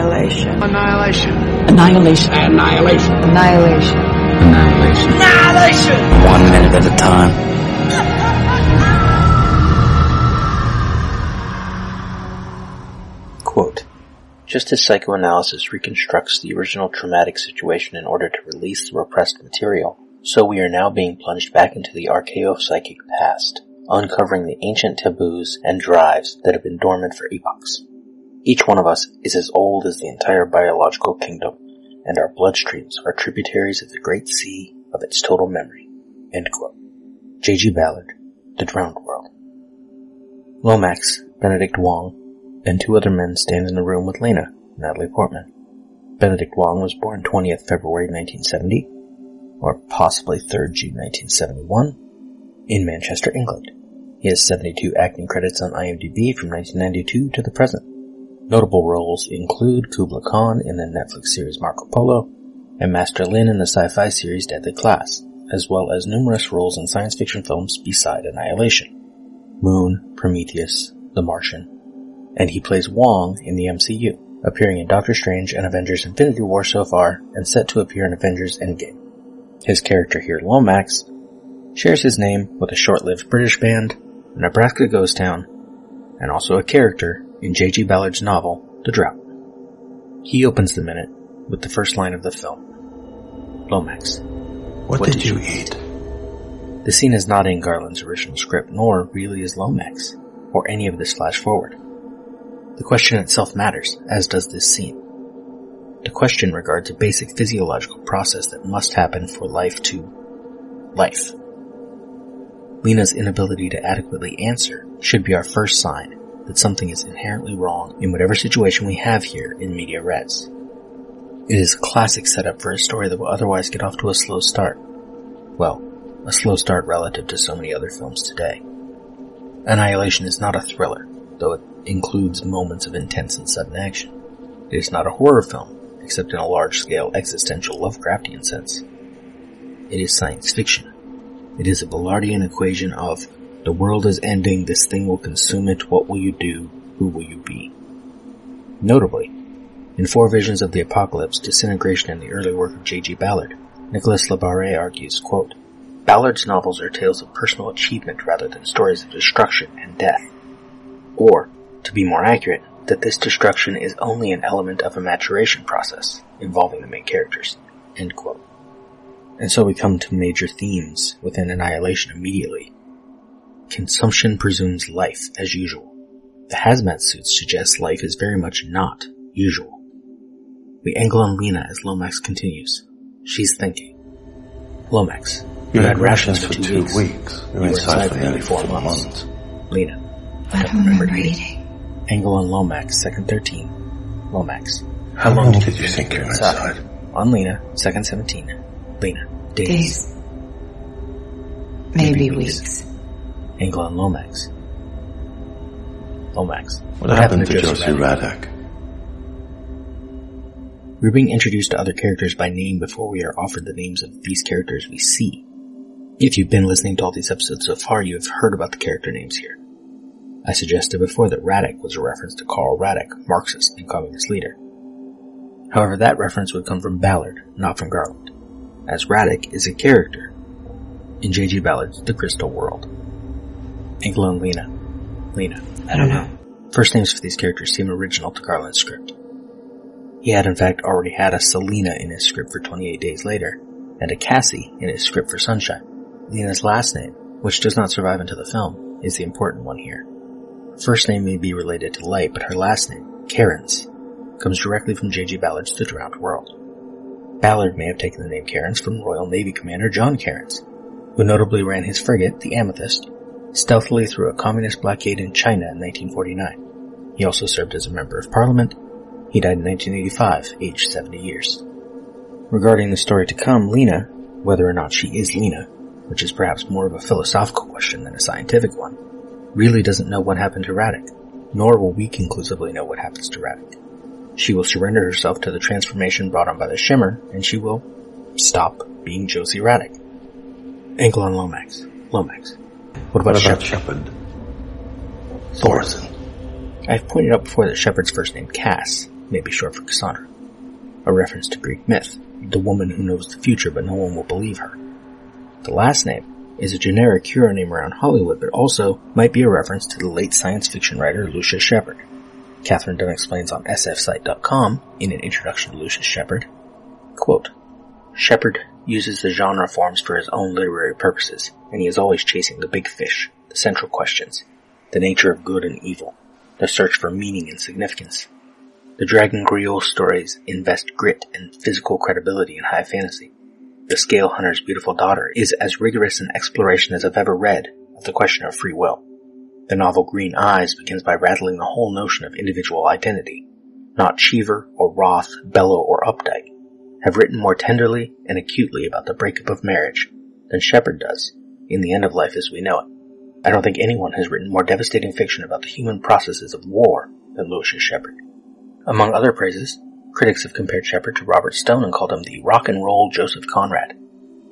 Annihilation. Annihilation. Annihilation. Annihilation. Annihilation. Annihilation. Annihilation. One minute at a time. Quote, just as psychoanalysis reconstructs the original traumatic situation in order to release the repressed material, so we are now being plunged back into the archaeopsychic past, uncovering the ancient taboos and drives that have been dormant for epochs. Each one of us is as old as the entire biological kingdom, and our bloodstreams are tributaries of the great sea of its total memory. J.G. Ballard, The Drowned World. Lomax, Benedict Wong, and two other men stand in the room with Lena, Natalie Portman. Benedict Wong was born 20th February 1970, or possibly 3rd June 1971, in Manchester, England. He has 72 acting credits on IMDb from 1992 to the present. Notable roles include Kubla Khan in the Netflix series Marco Polo, and Master Lin in the sci-fi series Deadly Class, as well as numerous roles in science fiction films beside Annihilation. Moon, Prometheus, The Martian, and he plays Wong in the MCU, appearing in Doctor Strange and Avengers Infinity War so far, and set to appear in Avengers Endgame. His character here, Lomax, shares his name with a short-lived British band, Nebraska ghost town, and also a character in J.G. Ballard's novel, The Drought. He opens the minute with the first line of the film. Lomax. What, did, you eat? The scene is not in Garland's original script, nor really is Lomax, or any of this flash forward. The question itself matters, as does this scene. The question regards a basic physiological process that must happen for life to life. Lena's inability to adequately answer should be our first sign that something is inherently wrong in whatever situation we have here in media res. It is a classic setup for a story that will otherwise get off to a slow start. Well, a slow start relative to so many other films today. Annihilation is not a thriller, though it includes moments of intense and sudden action. It is not a horror film, except in a large-scale existential Lovecraftian sense. It is science fiction. It is a Ballardian equation of the world is ending, this thing will consume it, what will you do, who will you be? Notably, in Four Visions of the Apocalypse, Disintegration and the early work of J.G. Ballard, Nicholas Labarre argues, quote, Ballard's novels are tales of personal achievement rather than stories of destruction and death. Or, to be more accurate, that this destruction is only an element of a maturation process involving the main characters. End quote. And so we come to major themes within Annihilation immediately. Consumption presumes life as usual. The hazmat suits suggest life is very much not usual. We angle on Lena as Lomax continues. She's thinking. Lomax, you, You had rations for two, weeks. weeks. You were inside for nearly four months. Lena, I I don't don't remember remember eating. eating. Angle on Lomax, second 13. Lomax. How long did you think you were Inside. inside? On Lena, second 17. Lena. Days. Days. Maybe Maybe weeks. weeks. Angle on Lomax. Lomax. What, happened, to Josie Radek? We're being introduced to other characters by name before we are offered the names of these characters we see. If you've been listening to all these episodes so far, you have heard about the character names here. I suggested before that Radek was a reference to Karl Radek, Marxist and communist leader. However, that reference would come from Ballard, not from Garland, as Radek is a character in J.G. Ballard's The Crystal World. Angela and Lena. Lena. I don't mm-hmm. know. First names for these characters seem original to Garland's script. He had in fact already had a Selena in his script for 28 Days Later, and a Cassie in his script for Sunshine. Lena's last name, which does not survive into the film, is the important one here. Her first name may be related to Light, but her last name, Cairns, comes directly from J.G. Ballard's The Drowned World. Ballard may have taken the name Cairns from Royal Navy Commander John Cairns, who notably ran his frigate, the Amethyst, stealthily through a communist blockade in China in 1949. He also served as a member of parliament. He died in 1985, aged 70 years. Regarding the story to come, Lena, whether or not she is Lena, which is perhaps more of a philosophical question than a scientific one, really doesn't know what happened to Radek, nor will we conclusively know what happens to Radek. She will surrender herself to the transformation brought on by the Shimmer, and she will stop being Josie Radek. Ankle on Lomax. Lomax. What about, What about Shepard? Thorensen. I've pointed out before that Shepard's first name, Cass, may be short for Cassandra, a reference to Greek myth, the woman who knows the future but no one will believe her. The last name is a generic hero name around Hollywood, but also might be a reference to the late science fiction writer Lucius Shepard. Catherine Dunn explains on sfsite.com in an introduction to Lucius Shepard, quote, Shepard uses the genre forms for his own literary purposes, and he is always chasing the big fish, the central questions, the nature of good and evil, the search for meaning and significance. The Dragon Griaule stories invest grit and physical credibility in high fantasy. The Scale Hunter's Beautiful Daughter is as rigorous an exploration as I've ever read of the question of free will. The novel Green Eyes begins by rattling the whole notion of individual identity. Not Cheever or Roth, Bellow or Updike have written more tenderly and acutely about the breakup of marriage than Shepard does in The End of Life as We Know It. I don't think anyone has written more devastating fiction about the human processes of war than Lucius Shepard. Among other praises, critics have compared Shepard to Robert Stone and called him the rock and roll Joseph Conrad.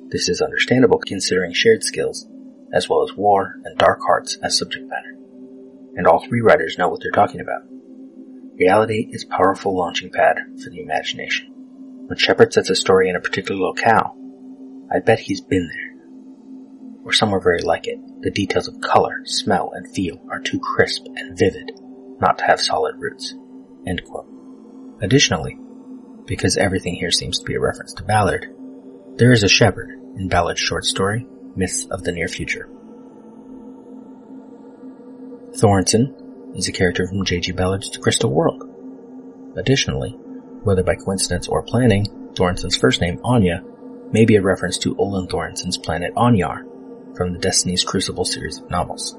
This is understandable considering shared skills, as well as war and dark hearts as subject matter. And all three writers know what they're talking about. Reality is powerful launching pad for the imagination. When Shepard sets a story in a particular locale, I bet he's been there. Or somewhere very like it. The details of color, smell, and feel are too crisp and vivid not to have solid roots. Additionally, because everything here seems to be a reference to Ballard, there is a Shepard in Ballard's short story, Myths of the Near Future. Thorensen is a character from J.G. Ballard's The Crystal World. Additionally, whether by coincidence or planning, Thorensen's first name, Anya, may be a reference to Olan Thorensen's planet Anyar from the Destiny's Crucible series of novels.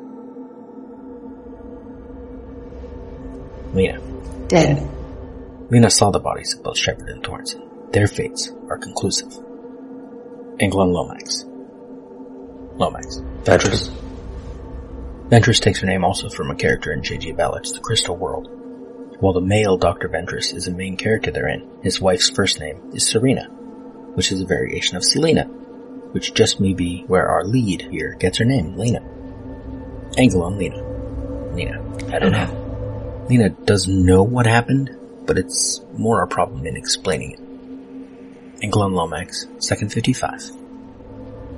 Lena. Dead. Lena saw the bodies of both Shepard and Thorensen. Their fates are conclusive. Eglon Lomax. Lomax. Ventress. Ventress takes her name also from a character in J.G. Ballard's The Crystal World, while the male Dr. Ventress is a main character therein, his wife's first name is Serena, which is a variation of Selena, which just may be where our lead here gets her name, Lena. Eglon Lena. Lena. I don't know. Lena does know what happened, but it's more a problem in explaining it. Eglon Lomax, second 55.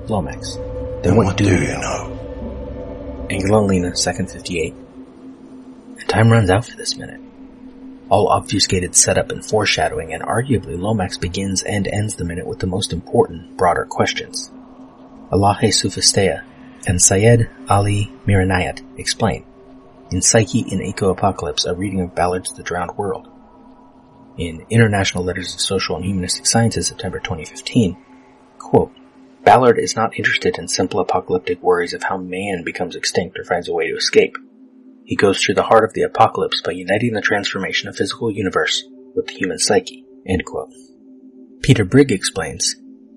Lomax. Then what do you know? Eglon Lena, second 58. And time runs out for this minute all obfuscated setup and foreshadowing, and arguably Lomax begins and ends the minute with the most important, broader questions. Elaheh Soofastaei and Seyed Ali Mirenayat explain. In Psyche in Eco Apocalypse, a reading of Ballard's The Drowned World. In International Letters of Social and Humanistic Sciences, September 2015, quote, Ballard is not interested in simple apocalyptic worries of how man becomes extinct or finds a way to escape. He goes through the heart of the apocalypse by uniting the transformation of physical universe with the human psyche. Peter Brigg explains,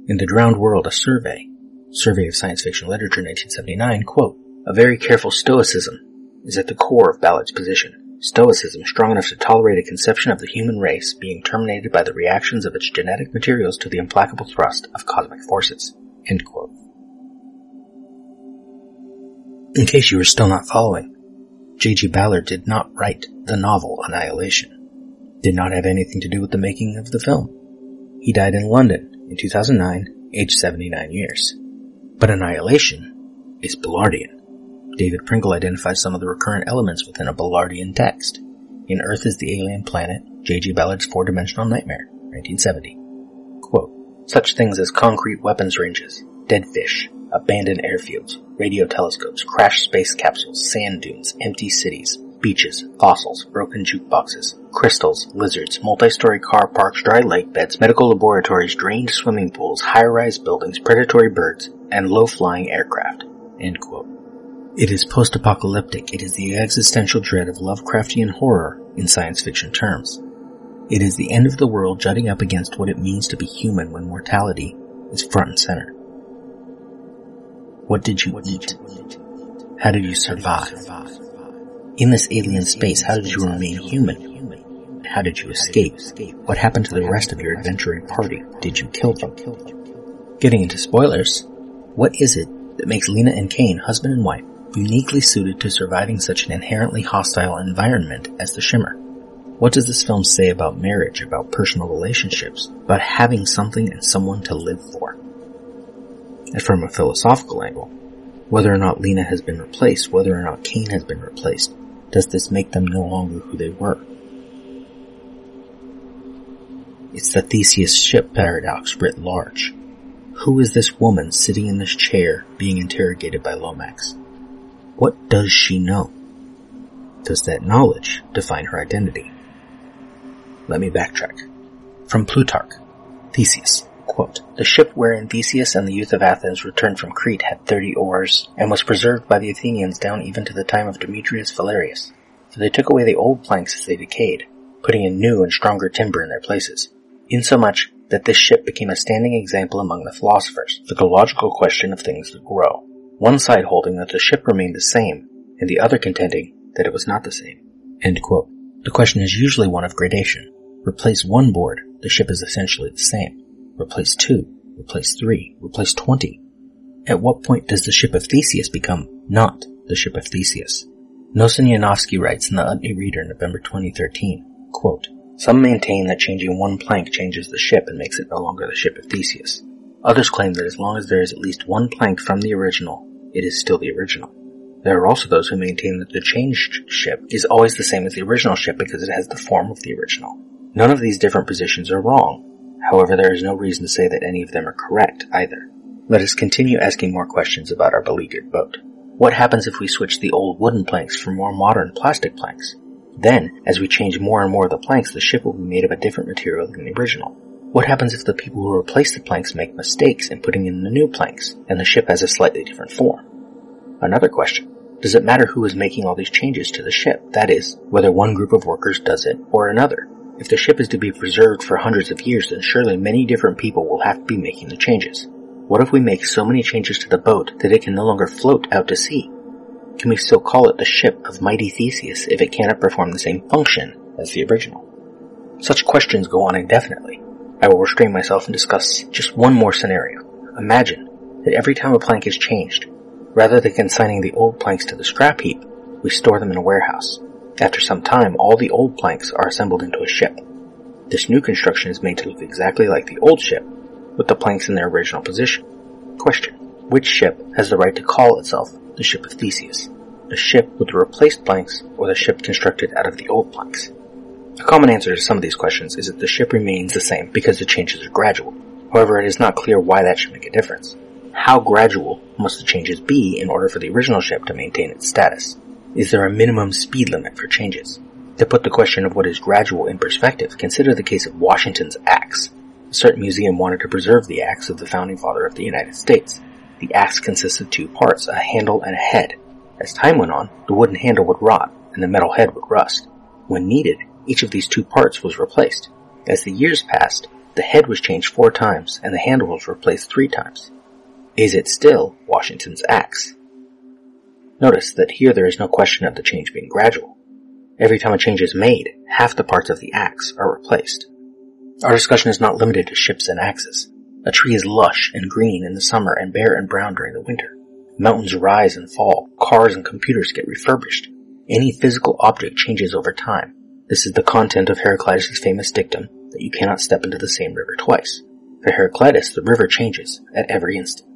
in The Drowned World, a survey, Survey of Science Fiction Literature 1979, quote, a very careful stoicism is at the core of Ballard's position. Stoicism strong enough to tolerate a conception of the human race being terminated by the reactions of its genetic materials to the implacable thrust of cosmic forces. In case you were still not following, J.G. Ballard did not write the novel Annihilation, did not have anything to do with the making of the film. He died in London in 2009, aged 79 years. But Annihilation is Ballardian. David Pringle identifies some of the recurrent elements within a Ballardian text. In Earth is the Alien Planet, J.G. Ballard's Four-Dimensional Nightmare, 1970. Quote, Such things as concrete weapons ranges, dead fish, abandoned airfields, radio telescopes, crashed space capsules, sand dunes, empty cities, beaches, fossils, broken jukeboxes, crystals, lizards, multi-story car parks, dry lake beds, medical laboratories, drained swimming pools, high-rise buildings, predatory birds, and low-flying aircraft. It is post-apocalyptic. It is the existential dread of Lovecraftian horror in science fiction terms. It is the end of the world jutting up against what it means to be human when mortality is front and center. What did you eat? How did you survive? In this alien space, how did you remain human? How did you escape? What happened to the rest of your adventuring party? Did you kill them? Getting into spoilers, what is it that makes Lena and Kane, husband and wife, uniquely suited to surviving such an inherently hostile environment as the Shimmer? What does this film say about marriage, about personal relationships, about having something and someone to live for? And from a philosophical angle, whether or not Lena has been replaced, whether or not Kane has been replaced, does this make them no longer who they were? It's the Theseus ship paradox writ large. Who is this woman sitting in this chair being interrogated by Lomax? What does she know? Does that knowledge define her identity? Let me backtrack. From Plutarch, Theseus, quote, The ship wherein Theseus and the youth of Athens returned from Crete had thirty oars, and was preserved by the Athenians down even to the time of Demetrius Phalereus. For they took away the old planks as they decayed, putting in new and stronger timber in their places, insomuch that this ship became a standing example among the philosophers the logical question of things that grow. One side holding that the ship remained the same, and the other contending that it was not the same. The question is usually one of gradation. Replace one board, the ship is essentially the same. Replace two, replace three, replace twenty. At what point does the ship of Theseus become not the ship of Theseus? Noson writes in the Utne Reader, November 2013, quote, some maintain that changing one plank changes the ship and makes it no longer the ship of Theseus. Others claim that as long as there is at least one plank from the original, it is still the original. There are also those who maintain that the changed ship is always the same as the original ship because it has the form of the original. None of these different positions are wrong. However, there is no reason to say that any of them are correct either. Let us continue asking more questions about our beleaguered boat. What happens if we switch the old wooden planks for more modern plastic planks? Then, as we change more and more of the planks, the ship will be made of a different material than the original. What happens if the people who replace the planks make mistakes in putting in the new planks, and the ship has a slightly different form? Another question. Does it matter who is making all these changes to the ship? That is, whether one group of workers does it or another. If the ship is to be preserved for hundreds of years, then surely many different people will have to be making the changes. What if we make so many changes to the boat that it can no longer float out to sea? Can we still call it the ship of mighty Theseus if it cannot perform the same function as the original? Such questions go on indefinitely. I will restrain myself and discuss just one more scenario. Imagine that every time a plank is changed, rather than consigning the old planks to the scrap heap, we store them in a warehouse. After some time, all the old planks are assembled into a ship. This new construction is made to look exactly like the old ship, with the planks in their original position. Question. Which ship has the right to call itself the ship of Theseus, the ship with the replaced planks, or the ship constructed out of the old planks? A common answer to some of these questions is that the ship remains the same because the changes are gradual. However, it is not clear why that should make a difference. How gradual must the changes be in order for the original ship to maintain its status? Is there a minimum speed limit for changes? To put the question of what is gradual in perspective, consider the case of Washington's axe. A certain museum wanted to preserve the axe of the founding father of the United States. The axe consists of two parts, a handle and a head. As time went on, the wooden handle would rot and the metal head would rust. When needed, each of these two parts was replaced. As the years passed, the head was changed four times and the handle was replaced three times. Is it still Washington's axe? Notice that here there is no question of the change being gradual. Every time a change is made, half the parts of the axe are replaced. Our discussion is not limited to ships and axes. A tree is lush and green in the summer and bare and brown during the winter. Mountains rise and fall. Cars and computers get refurbished. Any physical object changes over time. This is the content of Heraclitus' famous dictum that you cannot step into the same river twice. For Heraclitus, the river changes at every instant.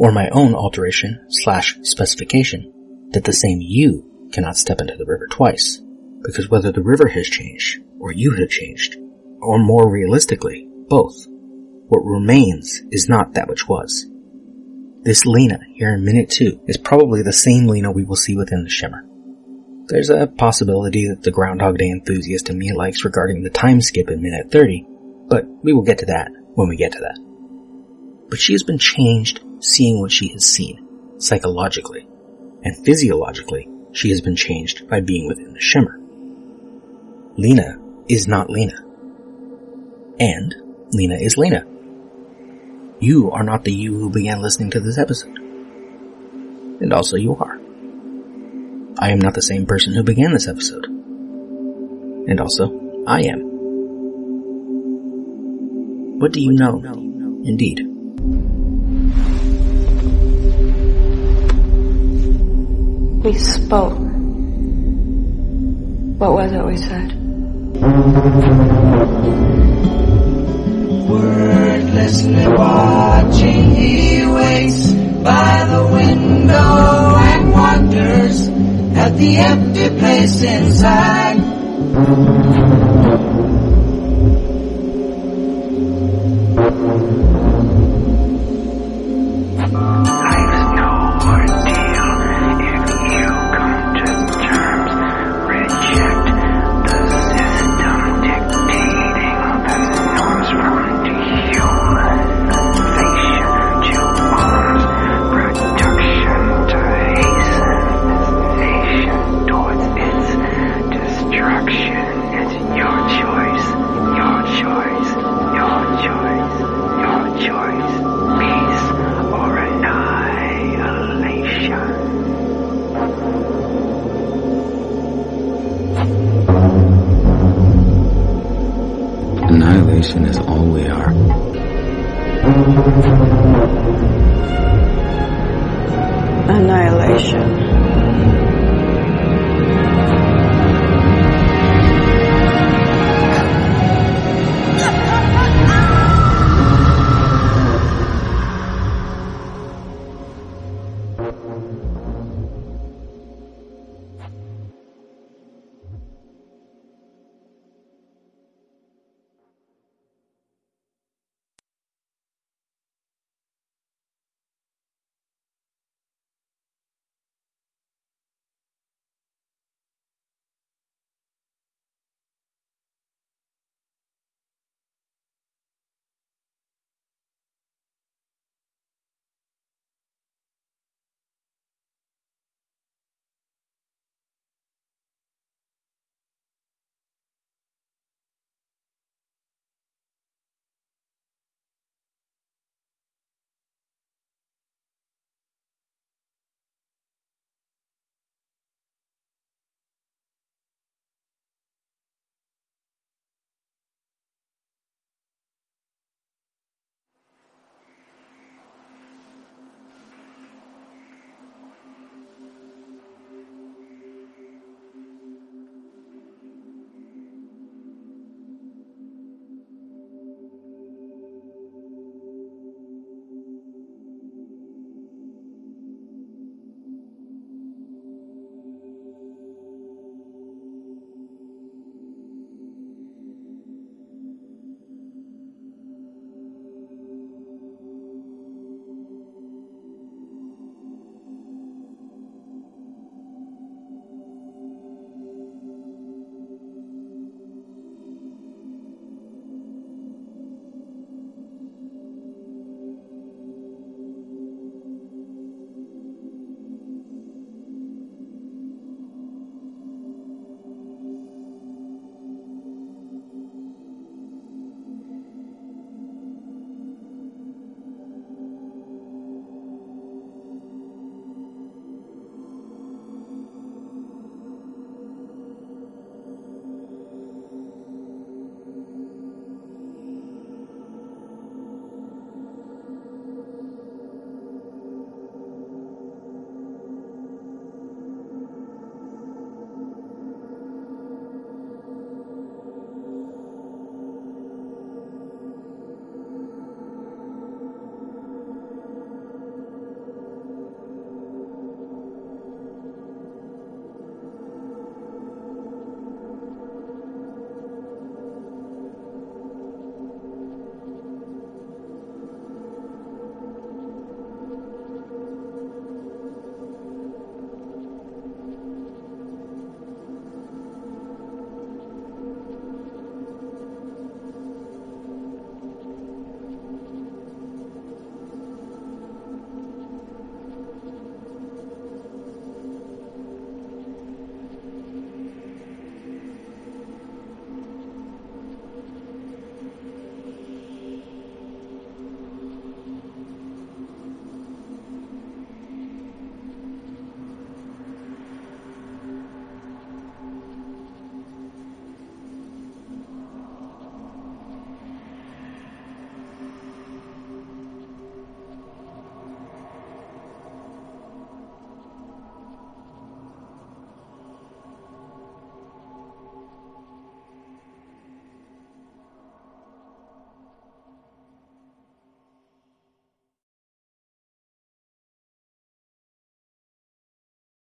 Or my own alteration slash specification that the same you cannot step into the river twice. Because whether the river has changed, or you have changed, or more realistically, both, what remains is not that which was. This Lena here in minute 2 is probably the same Lena we will see within the Shimmer. There's a possibility that the Groundhog Day enthusiast in me likes regarding the time skip in minute 30, but we will get to that when we get to that. But she has been changed seeing what she has seen, psychologically, and physiologically, she has been changed by being within the Shimmer. Lena is not Lena. And Lena is Lena. You are not the you who began listening to this episode. And also you are. I am not the same person who began this episode. And also, I am. What do you know? Indeed. We spoke. What was it we said? Wordlessly watching, he waits by the window and wonders at the empty place inside. Intuition is all we are. Annihilation.